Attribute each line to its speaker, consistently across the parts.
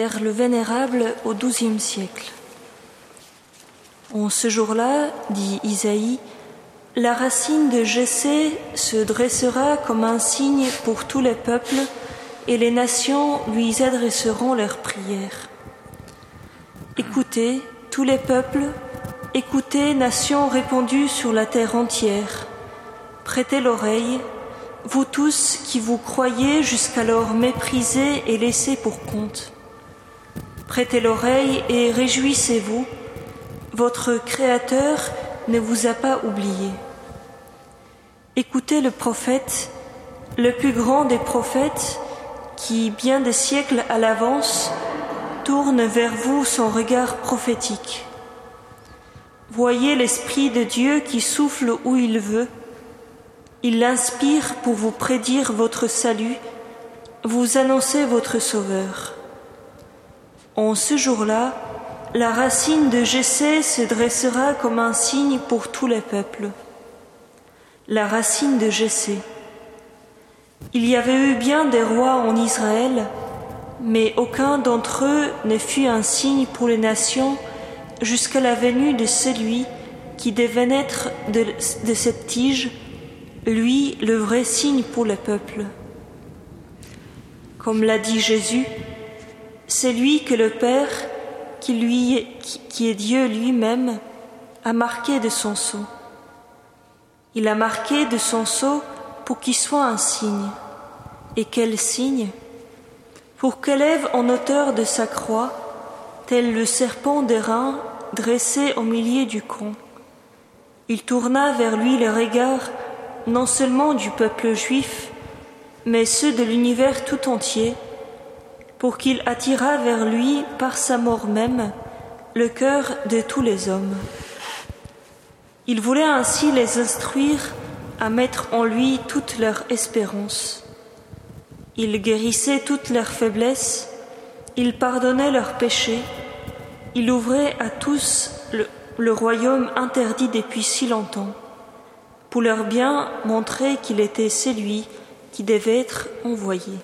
Speaker 1: Le Vénérable au XIIe siècle. En ce jour-là, dit Isaïe, la racine de Jessé se dressera comme un signe pour tous les peuples, et les nations lui adresseront leurs prières. Écoutez, tous les peuples, écoutez, nations répandues sur la terre entière. Prêtez l'oreille, vous tous qui vous croyez jusqu'alors méprisés et laissés pour compte. Prêtez l'oreille et réjouissez-vous votre Créateur ne vous a pas oublié. Écoutez le prophète, le plus grand des prophètes, qui, bien des siècles à l'avance, tourne vers vous son regard prophétique. Voyez l'Esprit de Dieu qui souffle où il veut. Il l'inspire pour vous prédire votre salut, vous annoncer votre Sauveur. En ce jour-là, la racine de Jessé se dressera comme un signe pour tous les peuples. La racine de Jessé. Il y avait eu bien des rois en Israël, mais aucun d'entre eux ne fut un signe pour les nations jusqu'à la venue de celui qui devait naître de, de cette tige, lui le vrai signe pour le peuple. Comme l'a dit Jésus, c'est lui que le Père qui, lui, qui est Dieu lui-même, a marqué de son sceau. Il a marqué de son sceau pour qu'il soit un signe. Et quel signe? Pour qu'élève en hauteur de sa croix, tel le serpent d'airain dressé au milieu du camp. Il tourna vers lui le regard non seulement du peuple juif, mais ceux de l'univers tout entier, pour qu'il attirât vers lui, par sa mort même, le cœur de tous les hommes. Il voulait ainsi les instruire à mettre en lui toute leur espérance. Il guérissait toutes leurs faiblesses, il pardonnait leurs péchés, il ouvrait à tous le, le royaume interdit depuis si longtemps, pour leur bien montrer qu'il était celui qui devait être envoyé.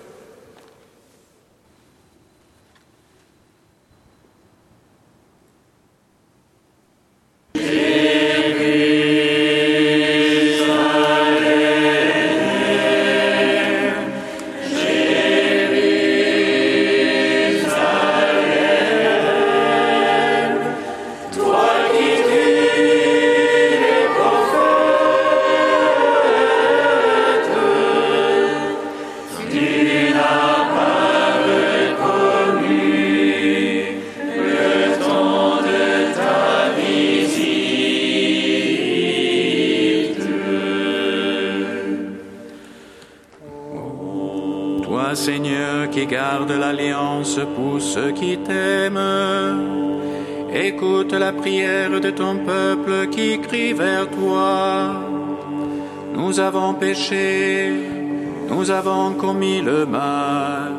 Speaker 2: Pour ceux qui t'aiment. Écoute la prière de ton peuple qui crie vers toi. Nous avons péché, nous avons commis le mal.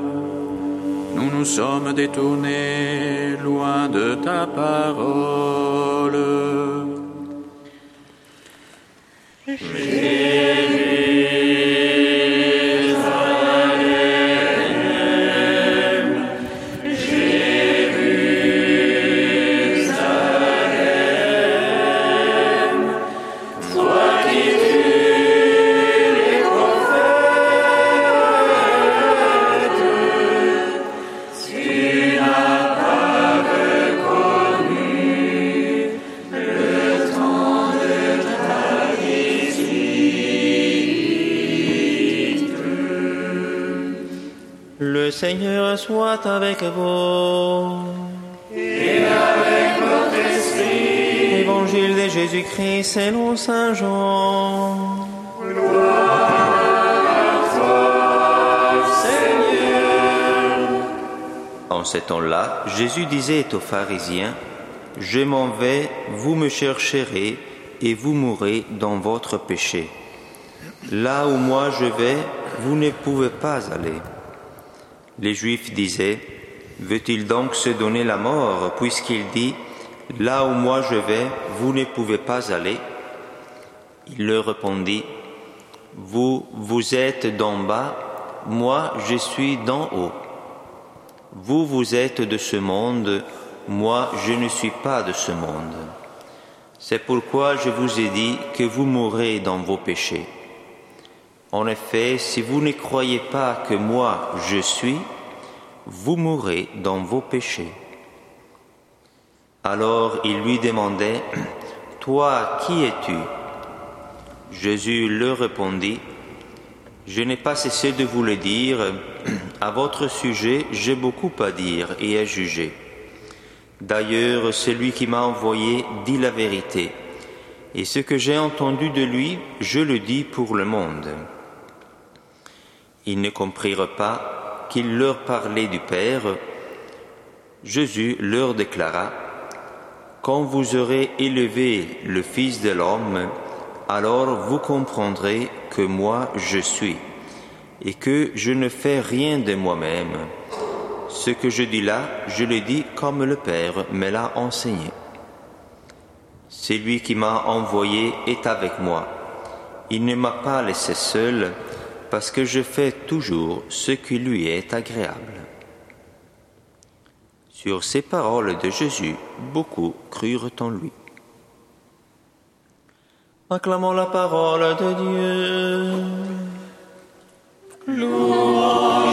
Speaker 2: Nous nous sommes détournés loin de ta parole.
Speaker 3: Avec vous.
Speaker 4: Et avec votre esprit.
Speaker 3: Évangile de Jésus-Christ selon Saint Jean.
Speaker 4: Gloire à Seigneur.
Speaker 5: En ce temps-là, Jésus disait aux pharisiens, Je m'en vais, vous me chercherez, et vous mourrez dans votre péché. Là où moi je vais, vous ne pouvez pas aller. Les Juifs disaient, Veut-il donc se donner la mort puisqu'il dit, Là où moi je vais, vous ne pouvez pas aller? Il leur répondit, Vous, vous êtes d'en bas, moi je suis d'en haut. Vous, vous êtes de ce monde, moi, je ne suis pas de ce monde. C'est pourquoi je vous ai dit que vous mourrez dans vos péchés. En effet, si vous ne croyez pas que moi, je suis, vous mourrez dans vos péchés. Alors il lui demandait, Toi, qui es-tu? Jésus leur répondit, Je n'ai pas cessé de vous le dire, à votre sujet j'ai beaucoup à dire et à juger. D'ailleurs, celui qui m'a envoyé dit la vérité, et ce que j'ai entendu de lui, je le dis pour le monde. Ils ne comprirent pas qu'il leur parlait du Père. Jésus leur déclara, Quand vous aurez élevé le Fils de l'homme, alors vous comprendrez que moi je suis, et que je ne fais rien de moi-même. Ce que je dis là, je le dis comme le Père me l'a enseigné. Celui qui m'a envoyé est avec moi. Il ne m'a pas laissé seul, parce que je fais toujours ce qui lui est agréable. Sur ces paroles de Jésus, beaucoup crurent en lui.
Speaker 3: Acclamons la parole de Dieu.
Speaker 4: Louange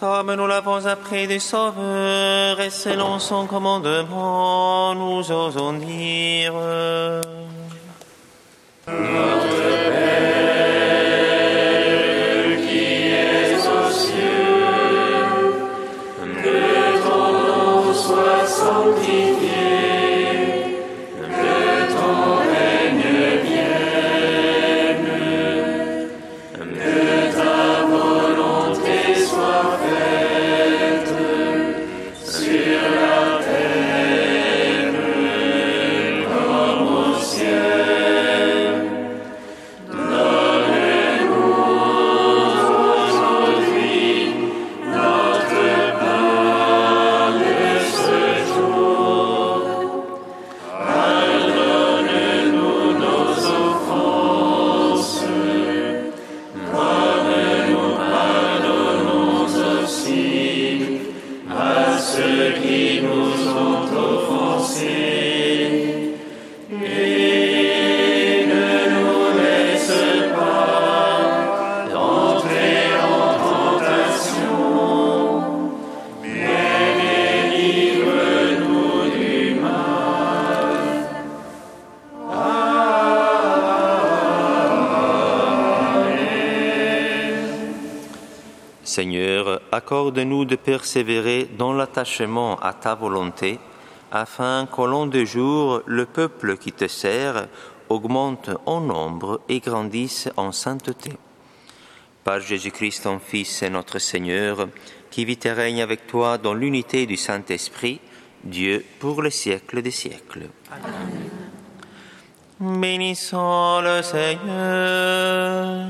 Speaker 3: Comme nous l'avons appris du Sauveur et selon son commandement, nous osons dire.
Speaker 5: Seigneur, accorde-nous de persévérer dans l'attachement à ta volonté, afin qu'au long des jours, le peuple qui te sert augmente en nombre et grandisse en sainteté. Par Jésus-Christ, ton Fils et notre Seigneur, qui vit et règne avec toi dans l'unité du Saint-Esprit, Dieu pour les siècles des siècles.
Speaker 3: Bénissons le Seigneur.